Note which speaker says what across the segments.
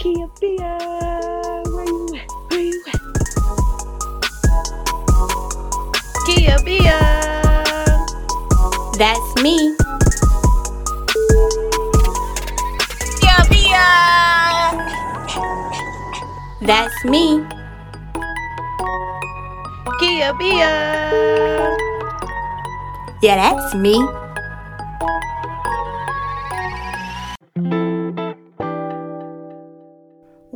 Speaker 1: Kia Bia, where you at? Where you at?
Speaker 2: Kia Bia. That's me. Kia Bia. That's me. Kia Bia. Yeah, that's me.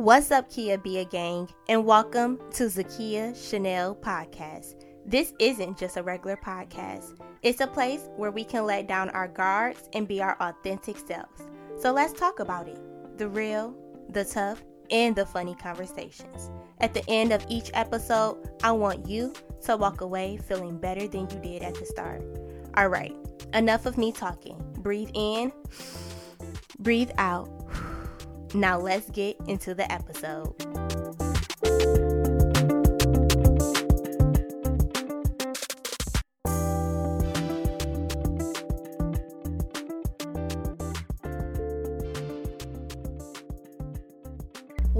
Speaker 2: What's up, Kia Bia gang, and welcome to Zakia Chanel Podcast. This isn't just a regular podcast, it's a place where we can let down our guards and be our authentic selves. So let's talk about it the real, the tough, and the funny conversations. At the end of each episode, I want you to walk away feeling better than you did at the start. All right, enough of me talking. Breathe in, breathe out. Now let's get into the episode.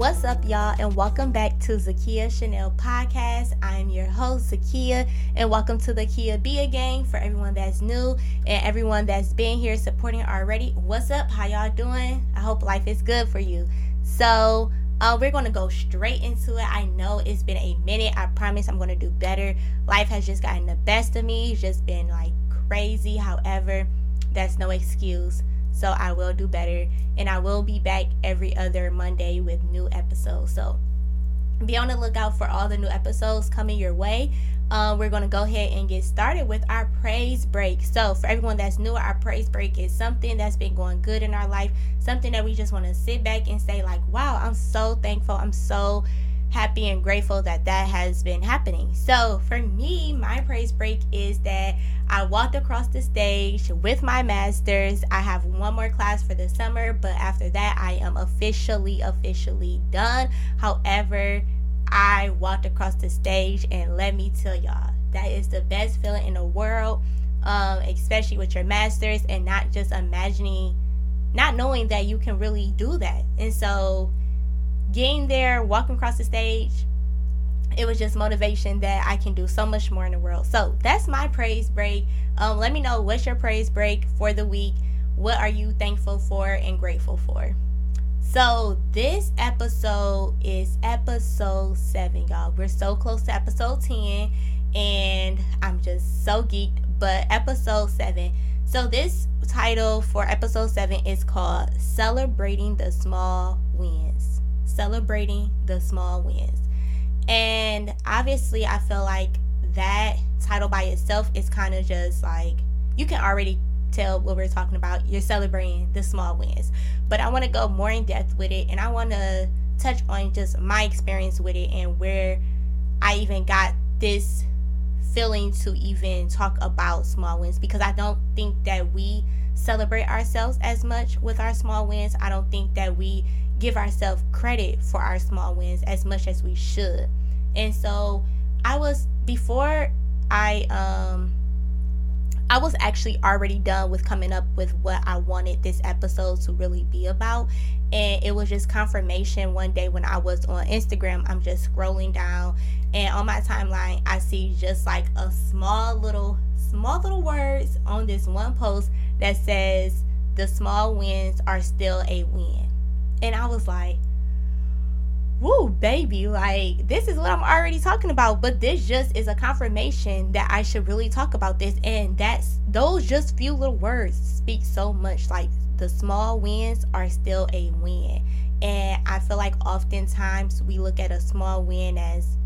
Speaker 2: What's up, y'all, and welcome back to Zakia Chanel Podcast. I'm your host, Zakia, and welcome to the Kia Bia Gang for everyone that's new and everyone that's been here supporting already. What's up? How y'all doing? I hope life is good for you. So, uh, we're going to go straight into it. I know it's been a minute. I promise I'm going to do better. Life has just gotten the best of me, it's just been like crazy. However, that's no excuse. So I will do better. And I will be back every other Monday with new episodes. So be on the lookout for all the new episodes coming your way. Um, we're going to go ahead and get started with our praise break. So, for everyone that's new, our praise break is something that's been going good in our life, something that we just want to sit back and say, like, wow, I'm so thankful. I'm so happy and grateful that that has been happening. So, for me, my praise break is that I walked across the stage with my master's. I have one more class for the summer, but after that, I am officially, officially done. However, I walked across the stage, and let me tell y'all, that is the best feeling in the world, um, especially with your master's and not just imagining, not knowing that you can really do that. And so, getting there, walking across the stage, it was just motivation that I can do so much more in the world. So that's my praise break. Um, let me know what's your praise break for the week. What are you thankful for and grateful for? So this episode is episode seven, y'all. We're so close to episode 10, and I'm just so geeked. But episode seven. So this title for episode seven is called Celebrating the Small Wins. Celebrating the Small Wins. And obviously, I feel like that title by itself is kind of just like you can already tell what we're talking about. You're celebrating the small wins. But I want to go more in depth with it and I want to touch on just my experience with it and where I even got this feeling to even talk about small wins because I don't think that we celebrate ourselves as much with our small wins. I don't think that we give ourselves credit for our small wins as much as we should. And so I was before I um I was actually already done with coming up with what I wanted this episode to really be about. And it was just confirmation one day when I was on Instagram. I'm just scrolling down, and on my timeline, I see just like a small little, small little words on this one post that says, The small wins are still a win. And I was like, woo, baby, like this is what I'm already talking about. But this just is a confirmation that I should really talk about this. And that's those just few little words speak so much. Like the small wins are still a win. And I feel like oftentimes we look at a small win as,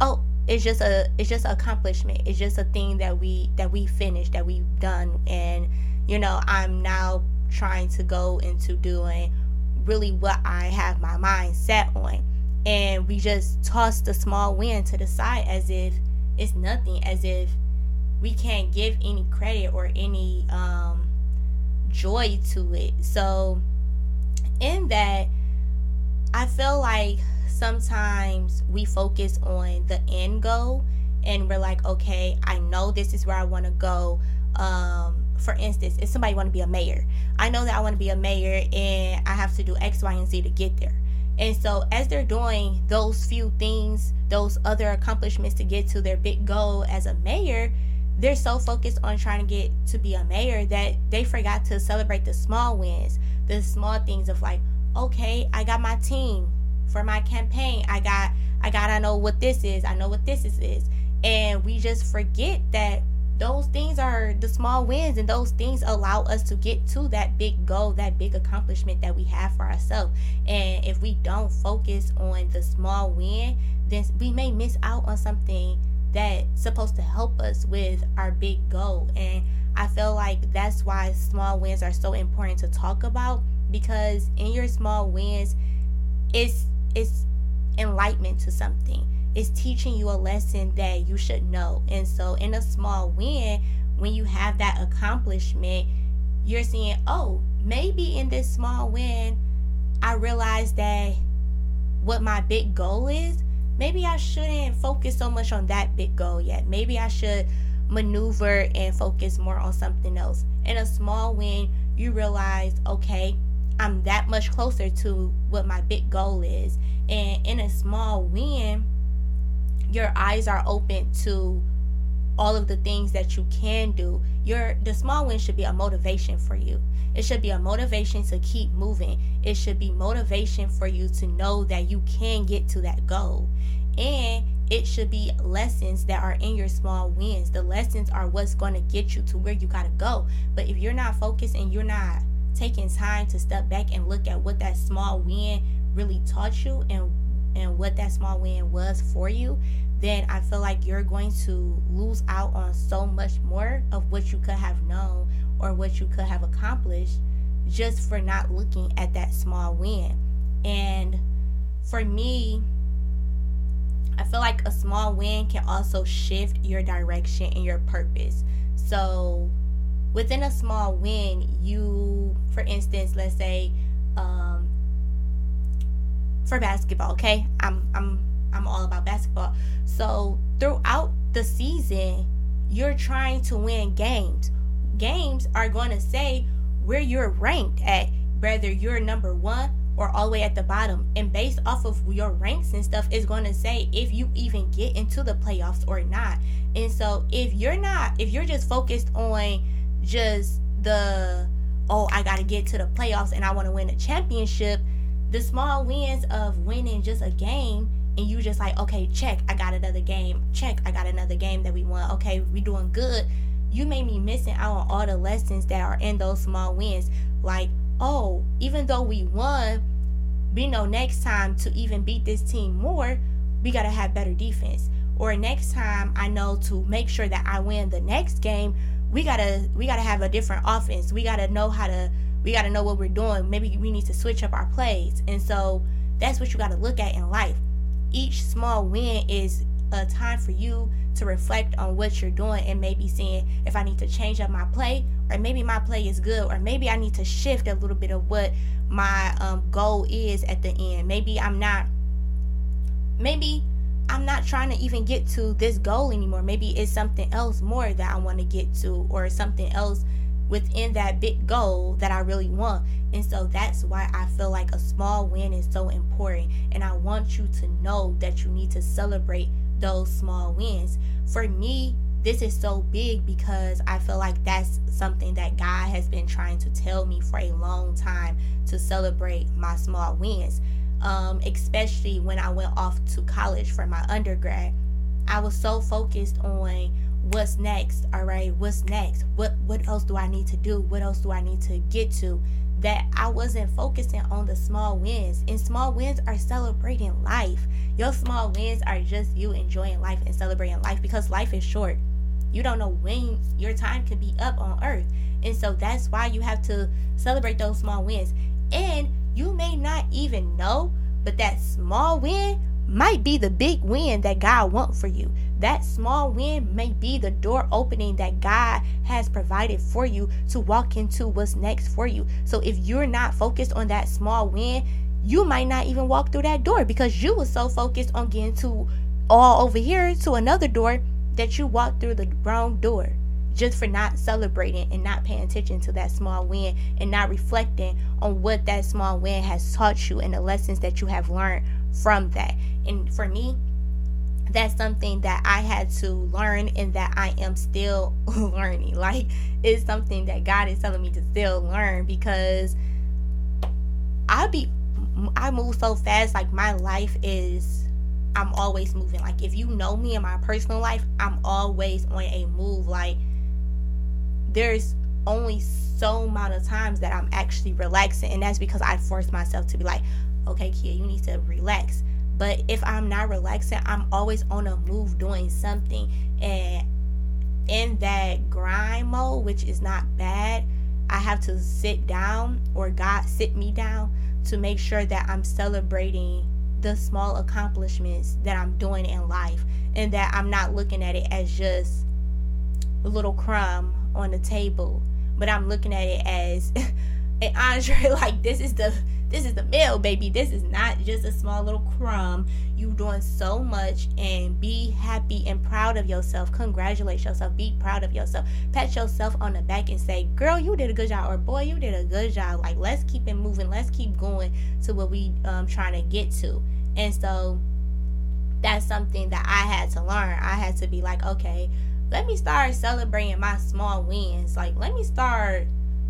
Speaker 2: oh, it's just a it's just accomplishment. It's just a thing that we that we finished, that we've done. And, you know, I'm now trying to go into doing really what I have my mind set on. And we just toss the small win to the side as if it's nothing, as if we can't give any credit or any um, joy to it. So, in that, I feel like sometimes we focus on the end goal and we're like, okay, I know this is where I want to go. Um, for instance, if somebody want to be a mayor, I know that I want to be a mayor and I have to do X, Y, and Z to get there. And so, as they're doing those few things, those other accomplishments to get to their big goal as a mayor, they're so focused on trying to get to be a mayor that they forgot to celebrate the small wins, the small things of like, okay, I got my team for my campaign. I got, I gotta know what this is. I know what this is. is. And we just forget that those things are the small wins and those things allow us to get to that big goal that big accomplishment that we have for ourselves. And if we don't focus on the small win then we may miss out on something that's supposed to help us with our big goal. And i feel like that's why small wins are so important to talk about because in your small wins it's it's enlightenment to something is teaching you a lesson that you should know. And so, in a small win, when you have that accomplishment, you're seeing, oh, maybe in this small win, I realized that what my big goal is, maybe I shouldn't focus so much on that big goal yet. Maybe I should maneuver and focus more on something else. In a small win, you realize, okay, I'm that much closer to what my big goal is. And in a small win, your eyes are open to all of the things that you can do your the small wins should be a motivation for you. It should be a motivation to keep moving. It should be motivation for you to know that you can get to that goal. And it should be lessons that are in your small wins. The lessons are what's going to get you to where you got to go. But if you're not focused and you're not taking time to step back and look at what that small win really taught you and and what that small win was for you, then I feel like you're going to lose out on so much more of what you could have known or what you could have accomplished just for not looking at that small win. And for me, I feel like a small win can also shift your direction and your purpose. So, within a small win, you, for instance, let's say, um, for basketball. Okay, I'm I'm I'm all about basketball. So throughout the season, you're trying to win games. Games are going to say where you're ranked at, whether you're number one or all the way at the bottom. And based off of your ranks and stuff, is going to say if you even get into the playoffs or not. And so if you're not, if you're just focused on just the, oh, I got to get to the playoffs and I want to win a championship, the small wins of winning just a game and you just like okay check i got another game. Check i got another game that we won. Okay we doing good. You may be missing out on all the lessons that are in those small wins. Like oh even though we won we know next time to even beat this team more we got to have better defense. Or next time i know to make sure that i win the next game we got to we got to have a different offense. We got to know how to we got to know what we're doing. Maybe we need to switch up our plays. And so that's what you got to look at in life. Each small win is a time for you to reflect on what you're doing and maybe seeing if I need to change up my play or maybe my play is good or maybe I need to shift a little bit of what my um, goal is at the end. Maybe I'm not maybe I'm not trying to even get to this goal anymore. Maybe it's something else more that I want to get to or something else within that big goal that I really want. And so that's why I feel like a small win is so important. And I want you to know that you need to celebrate those small wins. For me, this is so big because I feel like that's something that God has been trying to tell me for a long time to celebrate my small wins. Um, especially when I went off to college for my undergrad. I was so focused on what's next? All right what's next? What what else do i need to do? What else do i need to get to? That i wasn't focusing on the small wins. And small wins are celebrating life. Your small wins are just you enjoying life and celebrating life because life is short. You don't know when your time can be up on earth. And so that's why you have to celebrate those small wins. And you may not even know but that small win might be the big win that god wants for you that small win may be the door opening that God has provided for you to walk into what's next for you. So if you're not focused on that small win, you might not even walk through that door because you were so focused on getting to all over here to another door that you walked through the wrong door just for not celebrating and not paying attention to that small win and not reflecting on what that small win has taught you and the lessons that you have learned from that. And for me, that's something that I had to learn and that I am still learning. Like it's something that God is telling me to still learn because I be I move so fast like my life is I'm always moving. Like if you know me in my personal life, I'm always on a move. Like there's only so amount of times that I'm actually relaxing and that's because I force myself to be like, okay, Kia, you need to relax. But if I'm not relaxing, I'm always on a move doing something. And in that grind mode, which is not bad, I have to sit down or God sit me down to make sure that I'm celebrating the small accomplishments that I'm doing in life and that I'm not looking at it as just a little crumb on the table, but I'm looking at it as an entree like this is the this is the meal, baby. This is not just a small little crumb. You doing so much and be happy and proud of yourself. Congratulate yourself. Be proud of yourself. Pat yourself on the back and say, girl, you did a good job. Or boy, you did a good job. Like let's keep it moving. Let's keep going to what we um trying to get to. And so that's something that I had to learn. I had to be like, okay, let me start celebrating my small wins. Like let me start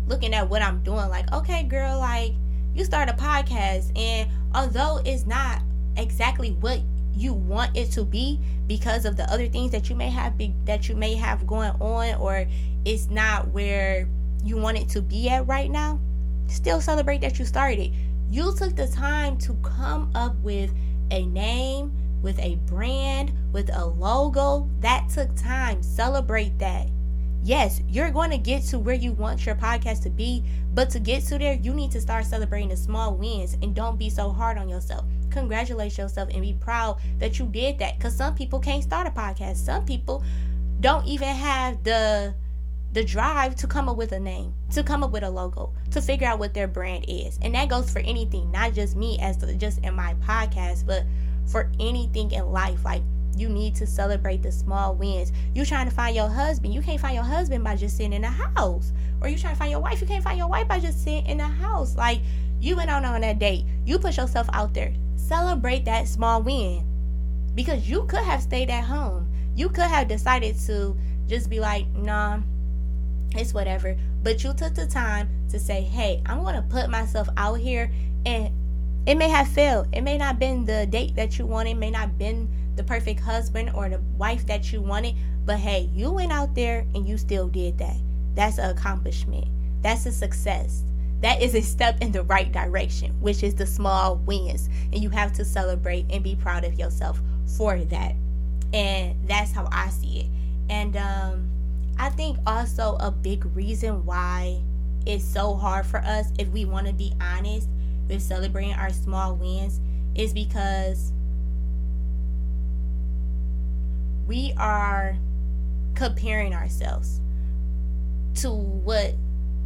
Speaker 2: looking at what I'm doing. Like, okay, girl, like you start a podcast and although it's not exactly what you want it to be because of the other things that you may have be, that you may have going on or it's not where you want it to be at right now still celebrate that you started you took the time to come up with a name with a brand with a logo. That took time. Celebrate that yes, you're going to get to where you want your podcast to be, but to get to there, you need to start celebrating the small wins and don't be so hard on yourself. Congratulate yourself and be proud that you did that because some people can't start a podcast. Some people don't even have the the drive to come up with a name, to come up with a logo, to figure out what their brand is. And that goes for anything, not just me as the, just in my podcast, but for anything in life. Like you need to celebrate the small wins. You trying to find your husband. You can't find your husband by just sitting in the house. Or you trying to find your wife. You can't find your wife by just sitting in the house. Like you went out on that date. You put yourself out there. Celebrate that small win. Because you could have stayed at home. You could have decided to just be like, nah, it's whatever. But you took the time to say, hey, I'm to put myself out here and it may have failed. It may not been the date that you wanted. It may not been the perfect husband or the wife that you wanted. But hey, you went out there and you still did that. That's an accomplishment. That's a success. That is a step in the right direction, which is the small wins. And you have to celebrate and be proud of yourself for that. And that's how I see it. And um, I think also a big reason why it's so hard for us, if we want to be honest, with celebrating our small wins, is because we are comparing ourselves to what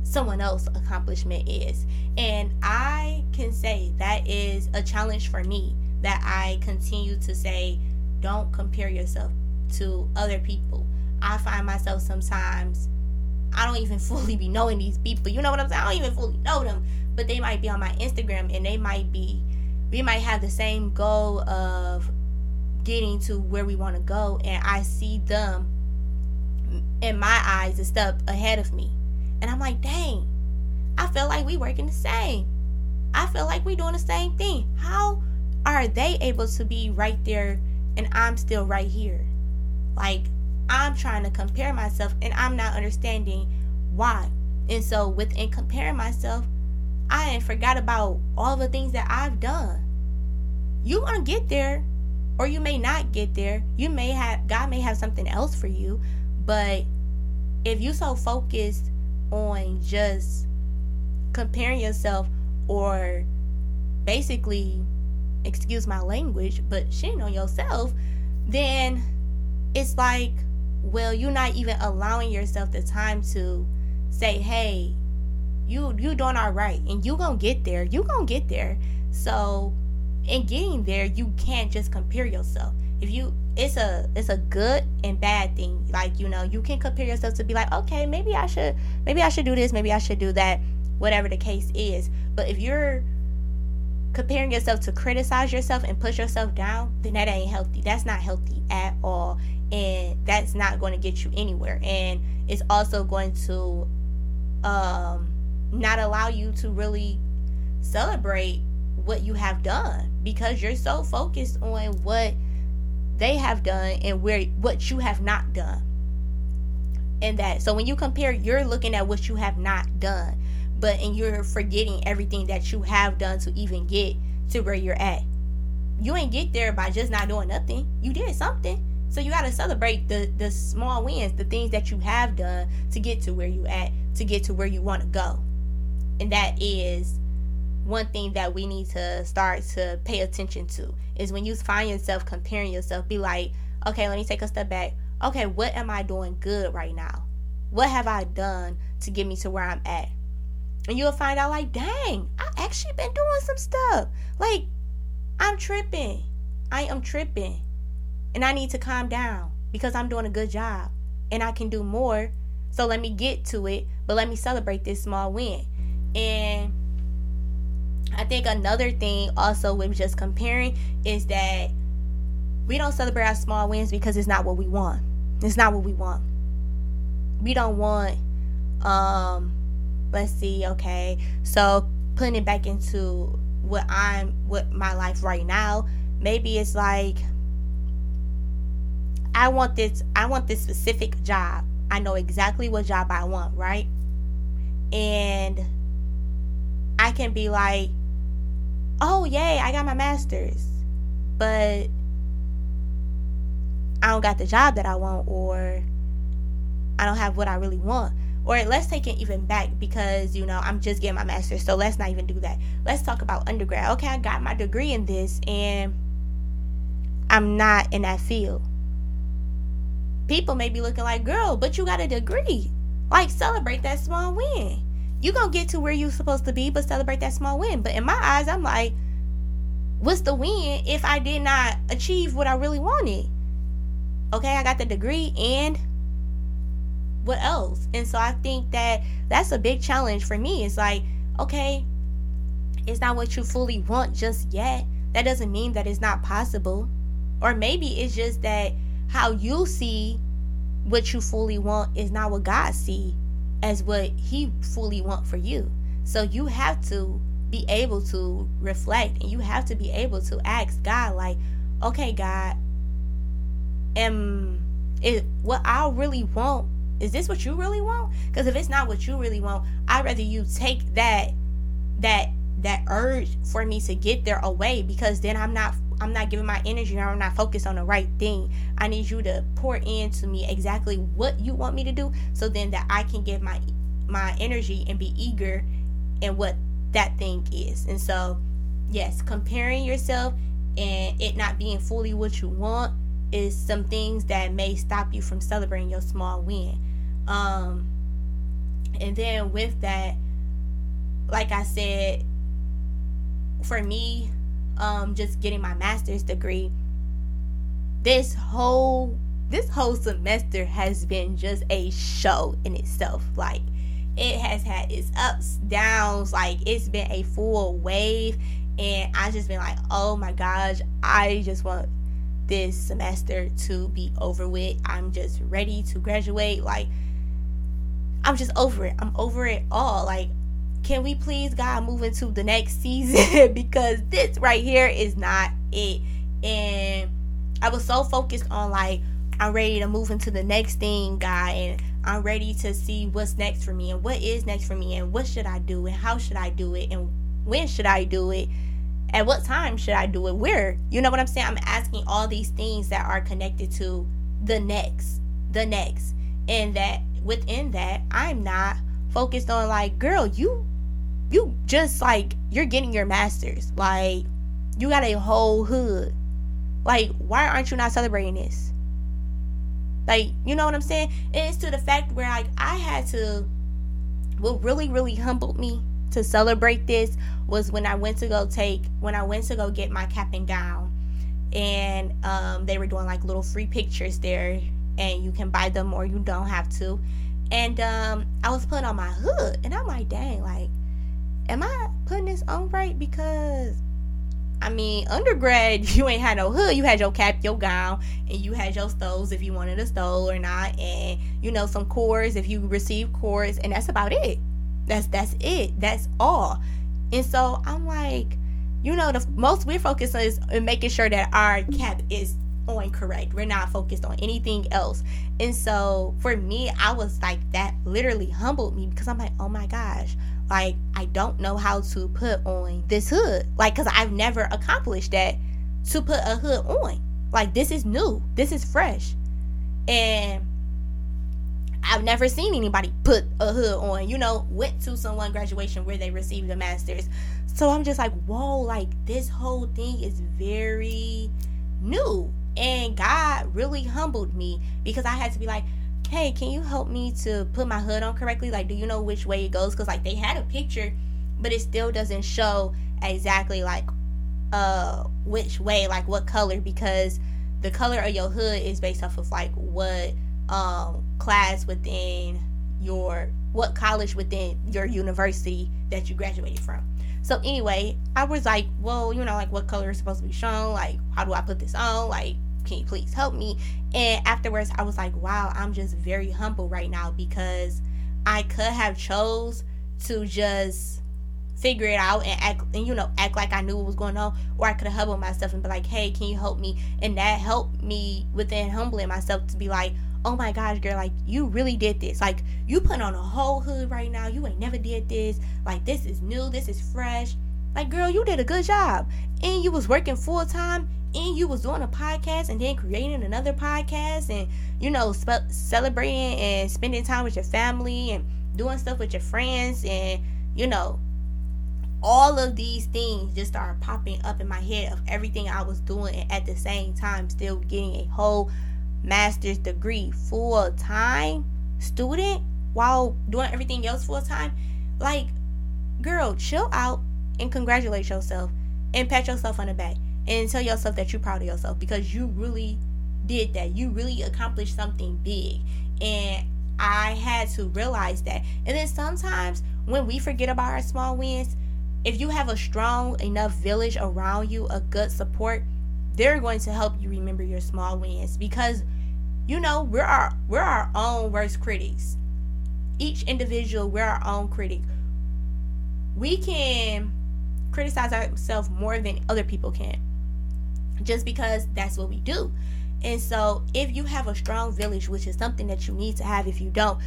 Speaker 2: someone else accomplishment is. And i can say that is a challenge for me that i continue to say don't compare yourself to other people. I find myself sometimes i don't even fully be knowing these people you know what i'm saying? I don't even fully know them but they might be on my instagram and they might be we might have the same goal of getting to where we want to go and I see them in my eyes a step ahead of me. And I'm like, dang, I feel like we working the same. I feel like we doing the same thing. How are they able to be right there and I'm still right here? Like I'm trying to compare myself and I'm not understanding why. And so within comparing myself, I forgot about all the things that I've done. You gonna get there or you may not get there. You may have God may have something else for you, but if you so focused on just comparing yourself or basically excuse my language, but shitting on yourself, then it's like, well, you're not even allowing yourself the time to say, hey, you you doing all right and you gonna get there. You gonna get there. So in getting there, you can't just compare yourself. If you it's a it's a good and bad thing. Like, you know, you can compare yourself to be like, okay, maybe I should maybe I should do this, maybe I should do that, whatever the case is. But if you're comparing yourself to criticize yourself and push yourself down, then that ain't healthy. That's not healthy at all. And that's not going to get you anywhere. And it's also going to um not allow you to really celebrate what you have done because you're so focused on what they have done and where what you have not done. And that so when you compare, you're looking at what you have not done, but and you're forgetting everything that you have done to even get to where you're at. You ain't get there by just not doing nothing. You did something. So you got to celebrate the the small wins, the things that you have done to get to where you at, to get to where you want to go. And that is one thing that we need to start to pay attention to is when you find yourself comparing yourself, be like, okay, let me take a step back. Okay, what am I doing good right now? What have I done to get me to where I'm at? And you'll find out, like, dang, I actually been doing some stuff. Like, I'm tripping. I am tripping. And I need to calm down because I'm doing a good job and I can do more. So let me get to it, but let me celebrate this small win. And I think another thing also with just comparing is that we don't celebrate our small wins because it's not what we want. It's not what we want. We don't want um let's see, okay. So putting it back into what I'm what my life right now, maybe it's like I want this I want this specific job. I know exactly what job I want, right? And I can be like oh yay, I got my master's, but I don't got the job that I want, or I don't have what I really want. Or let's take it even back because you know I'm just getting my master's, so let's not even do that. Let's talk about undergrad. Okay, I got my degree in this, and I'm not in that field. People may be looking like, girl, but you got a degree. Like, celebrate that small win you gonna get to where you're supposed to be, but celebrate that small win. But in my eyes, I'm like, what's the win if I did not achieve what I really wanted? Okay, I got the degree and what else? And so I think that that's a big challenge for me. It's like, okay, it's not what you fully want just yet. That doesn't mean that it's not possible. Or maybe it's just that how you see what you fully want is not what God see as what he fully want for you. So you have to be able to reflect and you have to be able to ask God like, "Okay, God, am it what I really want is this what you really want? Because if it's not what you really want, I'd rather you take that that that urge for me to get there away because then I'm not I'm not giving my energy I'm not focused on the right thing. I need you to pour into me exactly what you want me to do so then that I can give my my energy and be eager in what that thing is. And so, yes, comparing yourself and it not being fully what you want is some things that may stop you from celebrating your small win. Um and then with that like I said for me um, just getting my master's degree, this whole this whole semester has been just a show in itself. Like it has had its ups, downs, like it's been a full wave. And I just been like, oh my gosh, I just want this semester to be over with. I'm just ready to graduate. Like, I'm just over it. I'm over it all. Like, can we please God move into the next season because this right here is not it. And I was so focused on like I'm ready to move into the next thing, God, and I'm ready to see what's next for me and what is next for me and what should I do and how should I do it and when should I do it? At what time should I do it? Where? You know what I'm saying? I'm asking all these things that are connected to the next, the next. And that within that, I'm not focused on like, girl, you you just like you're getting your masters. Like you got a whole hood. Like why aren't you not celebrating this? Like you know what I'm saying? it's to the fact where like I had to. What really really humbled me to celebrate this was when I went to go take when I went to go get my cap and gown, and um, they were doing like little free pictures there, and you can buy them or you don't have to. And um, I was putting on my hood, and I'm like, dang, like, am I putting this on right? Because I mean, undergrad, you ain't had no hood. You had your cap, your gown, and you had your stoles if you wanted a stole or not, and you know some cords if you received cords, and that's about it. That's that's it. That's all. And so I'm like, you know, the most we're focused on is uh, making sure that our cap is on correct. We're not focused on anything else. And so for me, I was like, that literally humbled me because I'm like, oh my gosh, like I don't know how to put on this hood. Like, because I've never accomplished that to put a hood on. Like, this is new, this is fresh. And I've never seen anybody put a hood on, you know, went to someone graduation where they received a master's. So I'm just like, whoa, like this whole thing is very new. And God really humbled me because I had to be like, hey, can you help me to put my hood on correctly? Like, do you know which way it goes? Because, like, they had a picture, but it still doesn't show exactly, like, uh, which way, like, what color, because the color of your hood is based off of, like, what, um, class within your, what college within your university that you graduated from. So anyway, I was like, well, you know, like what color is supposed to be shown? Like, how do I put this on? Like, can you please help me? And afterwards, I was like, wow, I'm just very humble right now because I could have chose to just figure it out and act and you know act like I knew what was going on or I could have humbled myself and be like hey can you help me? And that helped me within humbling myself to be like oh my gosh girl like you really did this. Like you put on a whole hood right now. You ain't never did this. Like this is new. This is fresh. Like girl you did a good job. And you was working full time and you was doing a podcast and then creating another podcast and you know spe- celebrating and spending time with your family and doing stuff with your friends and you know all of these things just started popping up in my head of everything I was doing and at the same time still getting a whole master's degree full time student while doing everything else full time like girl chill out and congratulate yourself and pat yourself on the back and tell yourself that you're proud of yourself because you really did that. You really accomplished something big. And I had to realize that. And then sometimes when we forget about our small wins, if you have a strong enough village around you, a good support, they're going to help you remember your small wins because you know, we're our we're our own worst critics. Each individual, we're our own critic. We can criticize ourselves more than other people can just because that's what we do. And so, if you have a strong village, which is something that you need to have, if you don't,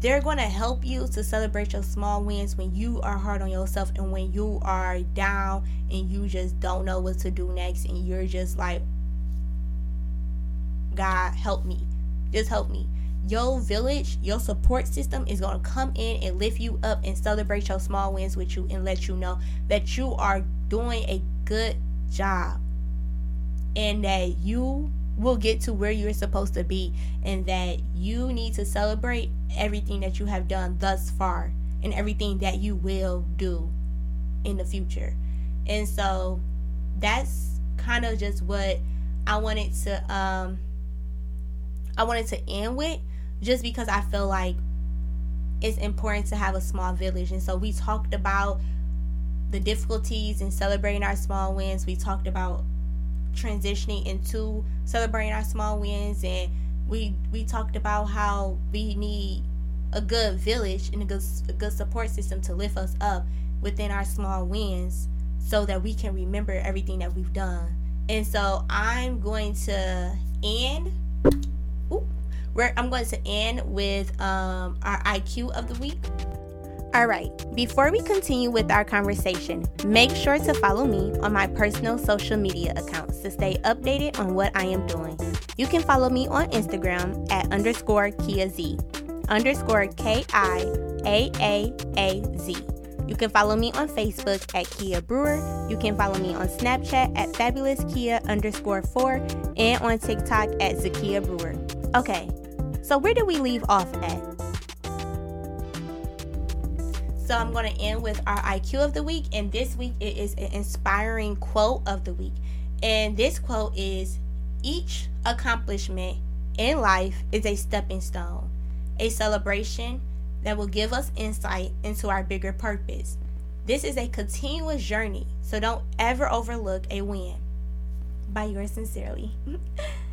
Speaker 2: they're going to help you to celebrate your small wins when you are hard on yourself and when you are down and you just don't know what to do next and you're just like, God, help me. Just help me. Your village, your support system is going to come in and lift you up and celebrate your small wins with you and let you know that you are doing a good job and that you will get to where you're supposed to be and that you need to celebrate everything that you have done thus far and everything that you will do in the future. And so that's kind of just what I wanted to um I wanted to end with just because I feel like it's important to have a small village. And so we talked about the difficulties in celebrating our small wins. We talked about transitioning into celebrating our small wins and we we talked about how we need a good village and a good a good support system to lift us up within our small wins so that we can remember everything that we've done. And so I'm going to end ooh, where I'm going to end with um, our IQ of the week. All right, before we continue with our conversation, make sure to follow me on my personal social media accounts to stay updated on what I am doing. You can follow me on Instagram at underscore Kia Z, underscore K I A A A Z. You can follow me on Facebook at Kia Brewer. You can follow me on Snapchat at Fabulous Kia underscore four and on TikTok at Zakia Brewer. Okay, so where do we leave off at? So I'm going to end with our IQ of the week. And this week it is an inspiring quote of the week. And this quote is Each accomplishment in life is a stepping stone, a celebration that will give us insight into our bigger purpose. This is a continuous journey, so don't ever overlook a win. By yours sincerely.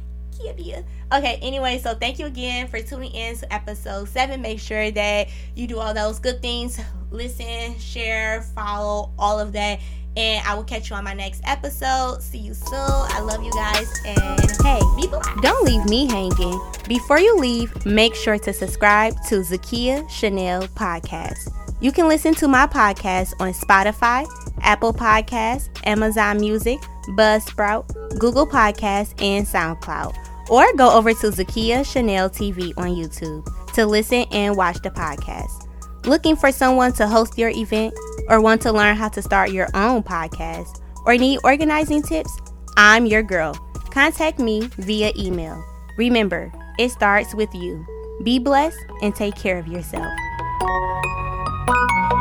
Speaker 2: Okay, anyway, so thank you again for tuning in to episode seven. Make sure that you do all those good things listen, share, follow, all of that. And I will catch you on my next episode. See you soon. I love you guys. And hey, be blessed. Don't leave me hanging. Before you leave, make sure to subscribe to Zakia Chanel Podcast. You can listen to my podcast on Spotify, Apple Podcasts, Amazon Music, Buzzsprout, Google Podcasts, and SoundCloud. Or go over to Zakia Chanel TV on YouTube to listen and watch the podcast. Looking for someone to host your event or want to learn how to start your own podcast or need organizing tips? I'm your girl. Contact me via email. Remember, it starts with you. Be blessed and take care of yourself. Música